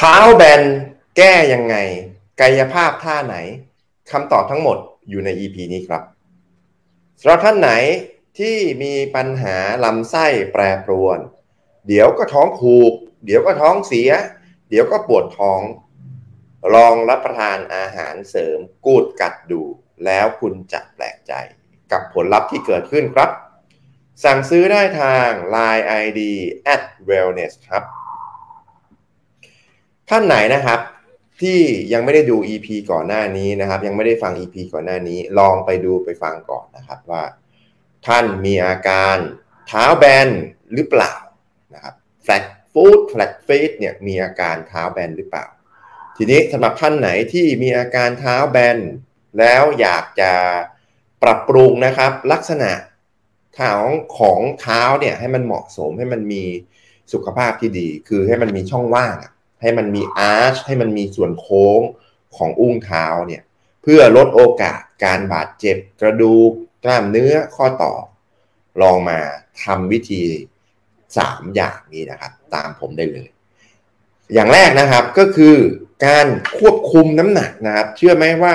เท้าแบนแก้ยังไง กายภาพท่าไหนคำตอบทั้งหมดอยู่ใน EP นี้ครับสำหรับท่านไหนที่มีปัญหาลำไส้แปรปรวน เดี๋ยวก็ท้องผูก เดี๋ยวก็ท้องเสีย เดี๋ยวก็ปวดท้อง ลองรับประทานอาหารเสริมกูดกัดดู แล้วคุณจะแปลกใจ กับผลลัพธ์ที่เกิดขึ้นครับ สั่งซื้อได้ทาง Line ID at wellness ครับ ท่านไหนนะครับที่ยังไม่ได้ดู EP ก่อนหน้านี้นะครับ ยังไม่ได้ฟัง EP ก่อนหน้านี้ ลองไปดูไปฟังก่อนนะครับว่า ท่านมีอาการเท้าแบนหรือเปล่านะครับ flat foot flat feet เนี่ยมีอาการเท้าแบนหรือเปล่า ทีนี้สำหรับท่านไหนที่มีอาการเท้าแบนแล้วอยากจะปรับปรุงนะครับ ลักษณะของของเท้าเนี่ยให้มันเหมาะสมให้มันมีสุขภาพที่ดี คือให้มันมีช่องว่าง ให้มันมีอาร์ชให้มันมีส่วนโค้งของอุ้งเท้าเนี่ยเพื่อลดโอกาสการบาดเจ็บกระดูกกล้ามเนื้อข้อต่อ ลองมาทำวิธี 3 อย่างนี้นะครับ ตามผมได้เลย อย่างแรกนะครับก็คือการควบคุมน้ำหนักนะครับ เชื่อไหมว่า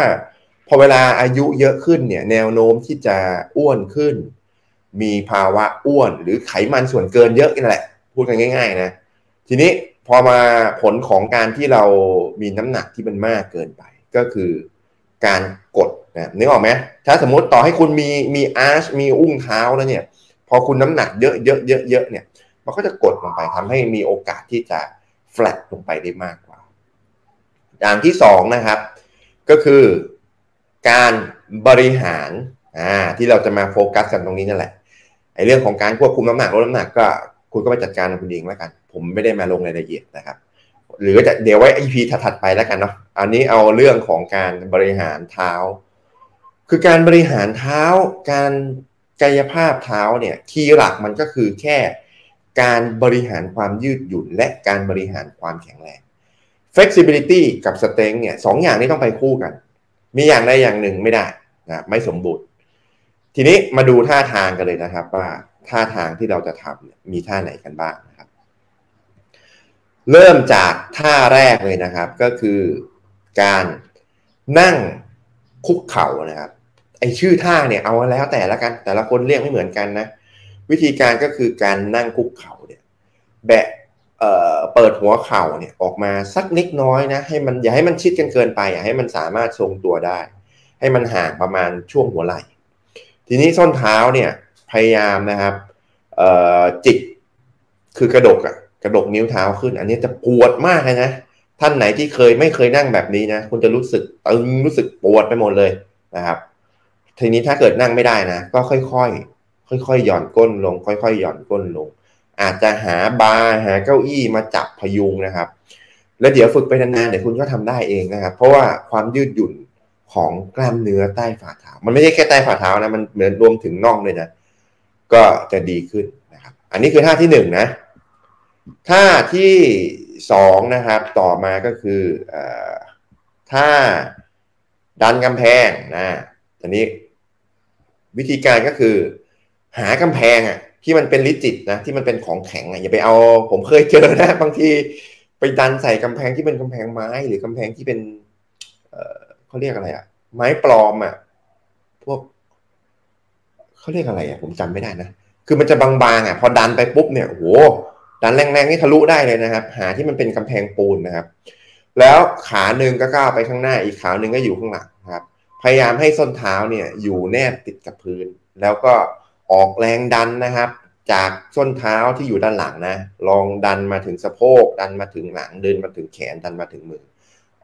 พอเวลาอายุเยอะขึ้นเนี่ยแนวโน้มที่จะอ้วนขึ้น มีภาวะอ้วนหรือไขมันส่วนเกินเยอะนี่นแหละ พูดกันง่าย ๆ นะ ทีนี้พอมาผลของการที่เรามีน้ำหนักที่มันมากเกินไป ก็คือการกดนะนึกออกไหมถ้าสมมติต่อให้คุณมีมีอาร์ชมีอุ้งเท้าแล้วเนี่ย พอคุณน้ำหนักเยอะเยอะเยอะเยอะเนี่ย มันก็จะกดลงไปทำให้มีโอกาสที่จะแฟลตลงไปได้มากกว่าอย่างที่สองนะครับ ก็คือการบริหารอ่าที่เราจะมาโฟกัสกันตรงนี้นั่นแหละไอ้เรื่องของการควบคุมน้ำหนักลดน้ำหนักก็คุณก็ไปจัดการคุณเองแล้วกัน ผมไม่ได้มาลงรายละเอียดนะครับ หรือจะเดี๋ยวไว้ EP ถัดๆไปแล้วกันเนาะอันนี้เอาเรื่องของการบริหารเท้า คือการบริหารเท้า การกายภาพเท้าเนี่ยคีย์หลักมันก็คือแค่การบริหารความยืดหยุ่น และการบริหารความแข็งแรง flexibility กับ strength เนี่ยสองอย่างนี้ต้องไปคู่กัน มีอย่างใดอย่างหนึ่งไม่ได้นะไม่สมบูรณ์ ทีนี้มาดูท่าทางกันเลยนะครับว่าท่าทางที่เราจะทำมีท่าไหนกันบ้าง เริ่มจากท่าแรกเลยนะครับ ก็คือการนั่งคุกเข่านะครับ ไอชื่อท่าเนี่ยเอาแล้วแต่ละกัน แต่ละคนเรียกไม่เหมือนกันนะ วิธีการก็คือการนั่งคุกเข่าเนี่ยแบะเอ่เปิดหัวเข่าเนี่ยออกมาสักเล็กน้อยนะให้มันอย่าให้มันชิดกันเกินไปอย่าให้มันสามารถทรงตัวได้ ให้มันห่างประมาณช่วงหัวไหล่ ทีนี้ส้นเท้าเนี่ยพยายามนะครับจิกคือกระดกอะ กระดกนิ้วเท้าขึ้น อันนี้จะปวดมากเลยนะท่านไหนที่เคยไม่เคยนั่งแบบนี้นะคุณจะรู้สึกตึงรู้สึกปวดไปหมดเลยนะครับ ทีนี้ถ้าเกิดนั่งไม่ได้นะ ก็ค่อยๆค่อยๆหย่อนก้นลง ค่อยๆหย่อนก้นลง อาจจะหาบาร์หาเก้าอี้มาจับพยุงนะครับ แล้วเดี๋ยวฝึกไปนานๆเดี๋ยวคุณก็ทำได้เองนะครับ เพราะว่าความยืดหยุ่นของกล้ามเนื้อใต้ฝ่าเท้า มันไม่ใช่แค่ใต้ฝ่าเท้านะมันเหมือนรวมถึงน่องเลยนะก็จะดีขึ้นนะครับ อันนี้คือท่าที่หนึ่งนะ ท่าที่สองนะครับต่อมาก็คืออท่าดันกำแพงนะอันนี้วิธีการก็คือ หากำแพงอะที่มันเป็นลิจิตนะที่มันเป็นของแข็งอะอย่าไปเอาผมเคยเจอนะบางทีไปดันใส่กำแพงที่เป็นกำแพงไม้หรือกำแพงที่เป็นเเขาเรียกอะไรอะ ไม้ปลอมอะพวกเขาเรียกอะไรอะผมจำไม่ได้นะคือมันจะบางๆอะ พอดันไปปุ๊บเนี่ยโอ้โห ดันแรงๆนี่ทะลุได้เลยนะครับ หาที่มันเป็นกำแพงปูนนะครับ แล้วขาหนึ่งก็ก้าวไปข้างหน้า อีกขาหนึ่งก็อยู่ข้างหลังครับ พยายามให้ส้นเท้าเนี่ยอยู่แนบติดกับพื้น แล้วก็ออกแรงดันนะครับ จากส้นเท้าที่อยู่ด้านหลังนะ ลองดันมาถึงสะโพก ดันมาถึงหลัง เดินมาถึงแขน ดันมาถึงมือ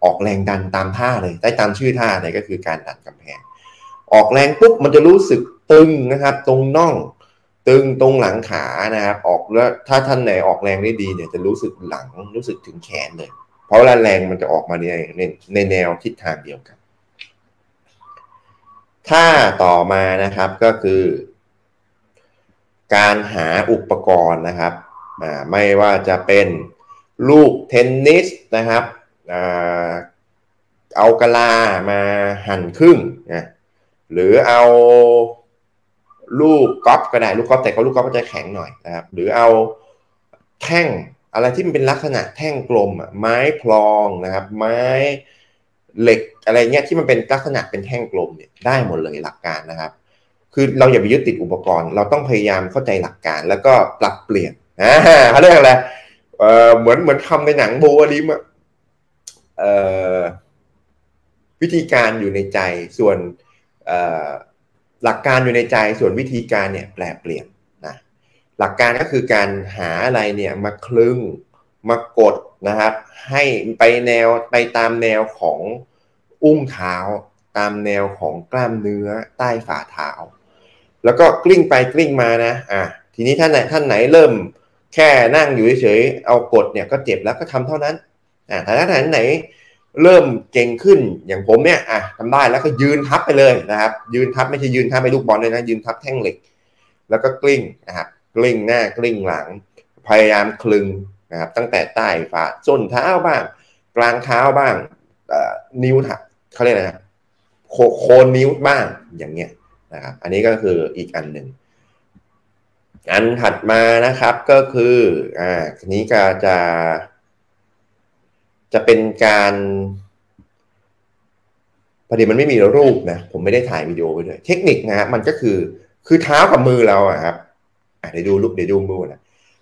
ออกแรงดันตามท่าเลย ได้ตามชื่อท่าเลยก็คือการดันกำแพง ออกแรงปุ๊บมันจะรู้สึกตึงนะครับ ตรงน่อง ตึงตรงหลังขานะครับออกแล้วถ้าท่านไหนออกแรงได้ดีเนี่ยจะรู้สึกหลังรู้สึกถึงแขนเลย เพราะว่าแรงมันจะออกมาในในในแนวทิศทางเดียวกันถ้าต่อมานะครับก็คือ การหาอุปกรณ์นะครับไม่ว่าจะเป็นลูกเทนนิสนะครับเอากะลามาหั่นครึ่งนะหรือเอา ลูกกอล์ฟก็ได้ลูกกอล์ฟแต่เขาลูกกอล์ฟมันจะแข็งหน่อยนะครับหรือเอาแท่งอะไรที่มันเป็นลักษณะแท่งกลมอะไม้พลองนะครับ ไม้เหล็กอะไรเงี้ยที่มันเป็นลักษณะเป็นแท่งกลมเนี่ยได้หมดเลยหลักการนะครับ คือเราอย่าไปยึดติดอุปกรณ์ เราต้องพยายามเข้าใจหลักการ แล้วก็ปรับเปลี่ยนอ่าเขาเรียกอะไรเออเหมือนเหมือนคำในหนังโบอลิมอะวิธีการอยู่ในใจส่วน หลักการอยู่ในใจส่วนวิธีการเนี่ยแปลเปลี่ยนนะหลักการก็คือการหาอะไรเนี่ยมาคลึงมากดนะครับ ให้ไปแนวไปตามแนวของอุ้งเท้า ตามแนวของกล้ามเนื้อใต้ฝ่าเท้า แล้วก็กลิ้งไปกลิ้งมานะอะทีนี้ท่านไหนท่านไหนเริ่มแค่นั่งอยู่เฉยๆเอากดเนี่ยก็เจ็บแล้วก็ทำเท่านั้นอ่าแต่ถ้าท่านไหน เริ่มเก่งขึ้นอย่างผมเนี่ยอะทำได้แล้วก็ยืนทับไปเลยนะครับ ยืนทับไม่ใช่ยืนทับไปลูกบอลเลยนะ ยืนทับแท่งเหล็ก แล้วก็กลิ้งนะครับกลิ้งหน้ากลิ้งหลัง พยายามคลึงนะครับ ตั้งแต่ใต้ฝ่าส้นเท้าบ้าง กลางเท้าบ้างนิ้วถักเขาเรียกอะไรนะโคนนิ้วบ้างอย่างเงี้ยนะครับ อันนี้ก็คืออีกอันหนึ่งอันถัดมานะครับก็คืออ่าทีนี้ก็จะ จะเป็นการพอดีมันไม่มีรูปนะ ผมไม่ได้ถ่ายวิดีโอไว้ด้วย เทคนิคนะฮะมันก็คือคือเท้ากับมือเราอะครับอะเดี๋ยวดูรูปเดี๋ยวดูมือนะ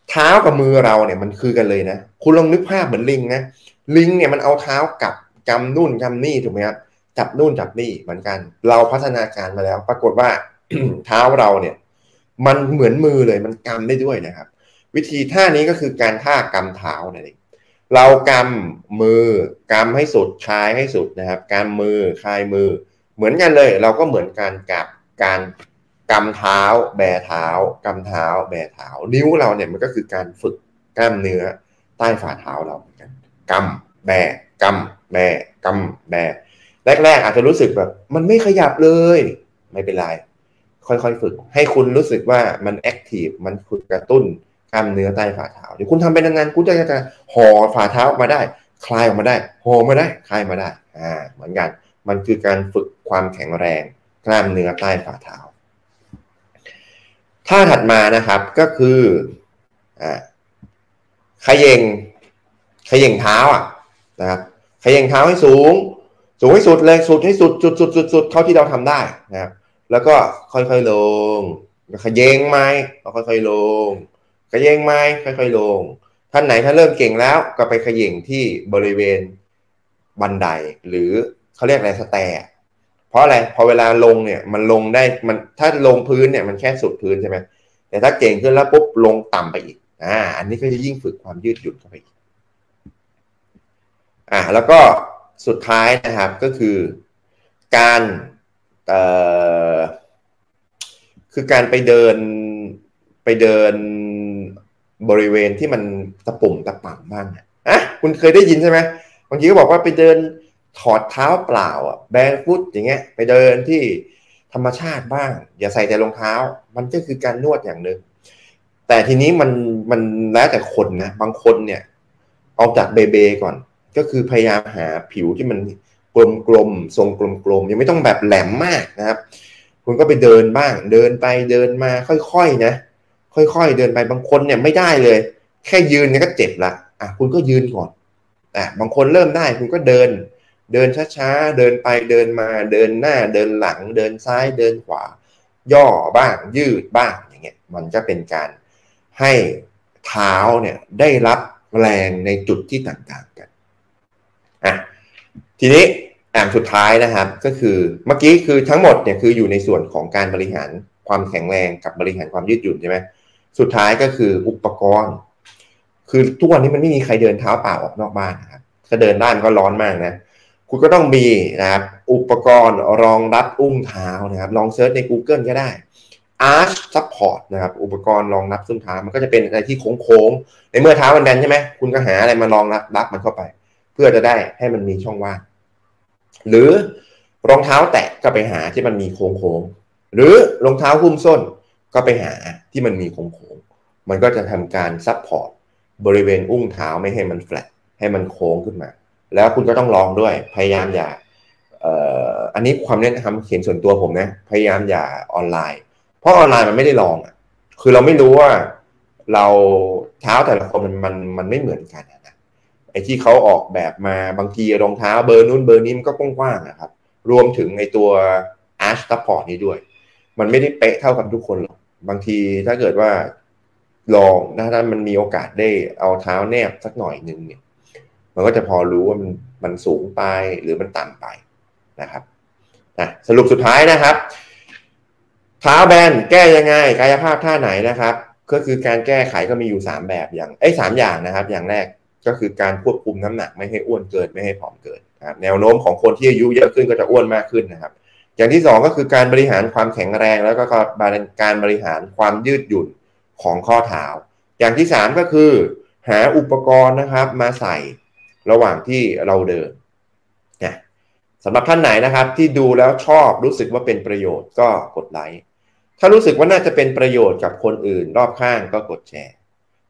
เท้ากับมือเราเนี่ยมันคือกันเลยนะ คุณลองนึกภาพเหมือนลิงนะลิงเนี่ยมันเอาเท้ากับกำนู่นกำนี่ถูกไหมครับจับนู่นจับนี่เหมือนกัน เราพัฒนาการมาแล้ว ปรากฏว่าเท้าเราเนี่ย มันเหมือนมือเลยมันกำได้ด้วยนะครับ วิธีท่านี้ก็คือการท่ากำเท้านั่นเอง เรากำมือกำให้สุดคลายให้สุดนะครับกำมือคลายมือ เหมือนกันเลย เราก็เหมือนกันกับการกำเท้า แบเท้ากำเท้า แบเท้า นิ้วเราเนี่ยมันก็คือการฝึกกล้ามเนื้อใต้ฝ่าเท้าเราเหมือนกันกำแบกำแบกำแบแรกๆอาจจะรู้สึกแบบ มันไม่ขยับเลย ไม่เป็นไรค่อยๆฝึก ให้คุณรู้สึกว่ามันแอคทีฟมันฝึกกระตุ้น ล้ามเนื้อใต้ฝ่าเท้าเดี๋ยวคุณทำไปนานๆคุณจะจะห่อฝ่าเท้าออกมาได้ คลายออกมาได้ห่อมาได้คลายมาได้อ่าเหมือนกัน มันคือการฝึกความแข็งแรงกล้ามเนื้อใต้ฝ่าเท้าท่าถัดมานะครับก็คืออ่าขย่งขย่งเท้าอะนะครับขย่งเท้าให้สูง สูงให้สุดเลยสุดให้สุดสุดสุดสุดสุดเท่าที่เราทำได้นะครับ แล้วก็ค่อยๆลงขย่งไหมค่อยๆลง ขย่งไม้ค่อยๆลง ท่านไหนถ้าเริ่มเก่งแล้วก็ไปขย่งที่บริเวณบันไดหรือเขาเรียกอะไรสแตร์เพราะอะไรพอเวลาลงเนี่ยมันลงได้มันถ้าลงพื้นเนี่ยมันแค่สุดพื้นใช่ไหมแต่ถ้าเก่งขึ้นแล้วปุ๊บลงต่ำไปอีกอ่าอันนี้ก็จะยิ่งฝึกความยืดหยุ่นเข้าไปอีกอ่าแล้วก็สุดท้ายนะครับก็คือ การเอ่อคือการไปเดินไปเดิน บริเวณที่มันตะปุ่มตะป่ำบ้างอะคุณเคยได้ยินใช่ไหมบางทีก็บอกว่าไปเดินถอดเท้าเปล่าอะแบนฟุตอย่างเงี้ย ไปเดินที่ธรรมชาติบ้าง อย่าใส่แต่รองเท้า มันก็คือการนวดอย่างหนึ่งแต่ทีนี้มันมันแล้วแต่คนนะบางคนเนี่ย เอาจากเบเบก่อน ก็คือพยายามหาผิวที่มันกลมกลมทรงกลมกลมยังไม่ต้องแบบแหลมมากนะครับ คุณก็ไปเดินบ้าง เดินไปเดินมาค่อยๆนะ ค่อยๆเดินไปบางคนเนี่ยไม่ได้เลย แค่ยืนเนี่ยก็เจ็บละอะคุณก็ยืนก่อนอะบางคนเริ่มได้คุณก็เดิน เดินช้าๆ เดินไปเดินมาเดินหน้าเดินหลัง เดินซ้ายเดินขวา ย่อบ้างยืดบ้างอย่างเงี้ยมันจะเป็นการให้เท้าเนี่ยได้รับแรงในจุดที่ต่างๆกันอะทีนี้อ่างสุดท้ายนะครับก็คือเมื่อกี้คือทั้งหมดเนี่ยคืออยู่ในส่วนของการบริหารความแข็งแรงกับบริหารความยืดหยุ่นใช่ไหม สุดท้ายก็คืออุปกรณ์ คือทุกวันนี้มันไม่มีใครเดินเท้าเปล่าออกนอกบ้านนะครับถ้าเดินได้มันก็ร้อนมากนะ คุณก็ต้องมีนะครับอุปกรณ์รองรับอุ้งเท้านะครับ ลองเซิร์ชใน Google ก็ได้ Arch Support นะครับ อุปกรณ์รองรับส้นเท้ามันก็จะเป็นอะไรที่โค้งๆ ในเมื่อเท้ามันแบนใช่ไหมคุณก็หาอะไรมารองรับรับมันเข้าไป เพื่อจะได้ให้มันมีช่องว่าง หรือรองเท้าแตะก็ไปหาที่มันมีโค้งๆ หรือรองเท้าหุ้มส้น ก็ไปหาที่มันมีโค้งๆ มันก็จะทำการซับพอร์ตบริเวณอุ้งเท้าไม่ให้มันแฟลตให้มันโค้งขึ้นมา แล้วคุณก็ต้องลองด้วยพยายามอย่าอันนี้ความแนะนำเขียนส่วนตัวผมนะพยายามอย่าออนไลน์ เพราะออนไลน์มันไม่ได้ลองอะคือเราไม่รู้ว่าเราเท้าแต่ละคนมันมันมันไม่เหมือนกันนะไอ้ที่เขาออกแบบมาบางทีรองเท้าเบอร์นู้นเบอร์นี้มันก็กว้างๆนะครับ รวมถึงไอ้ตัว arch support นี้ด้วย มันไม่ได้เป๊ะเท่ากันทุกคนหรอก บางทีถ้าเกิดว่าลองถ้ามันมีโอกาสได้เอาเท้าแนบสักหน่อยหนึ่งเนี่ย มันก็จะพอรู้ว่ามันมันสูงไปหรือมันต่ำไปนะครับนะสรุปสุดท้ายนะครับ เท้าแบนแก้ยังไงกายภาพท่าไหนนะครับ ก็คือการแก้ไขก็มีอยู่สามแบบอย่างไอ้สามอย่างนะครับ อย่างแรกก็คือการควบคุมน้ำหนักไม่ให้อ้วนเกินไม่ให้ผอมเกินนะครับแนวโน้มของคนที่อายุเยอะขึ้นก็จะอ้วนมากขึ้นนะครับ อย่างที่สองก็คือการบริหารความแข็งแรงแล้วก็การบริหารความยืดหยุ่นของข้อเท้า อย่างที่สามก็คือหาอุปกรณ์นะครับมาใส่ระหว่างที่เราเดินนะสำหรับท่านไหนนะครับที่ดูแล้วชอบรู้สึกว่าเป็นประโยชน์ก็กดไลค์ถ้ารู้สึกว่าน่าจะเป็นประโยชน์กับคนอื่นรอบข้างก็กดแชร์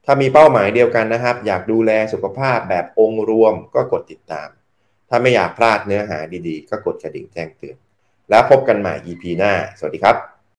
ถ้ามีเป้าหมายเดียวกันนะครับ อยากดูแลสุขภาพแบบองค์รวมก็กดติดตาม ถ้าไม่อยากพลาดเนื้อหาดีๆ ก็กดกระดิ่งแจ้งเตือน แล้วพบกันใหม่ EP หน้า สวัสดีครับ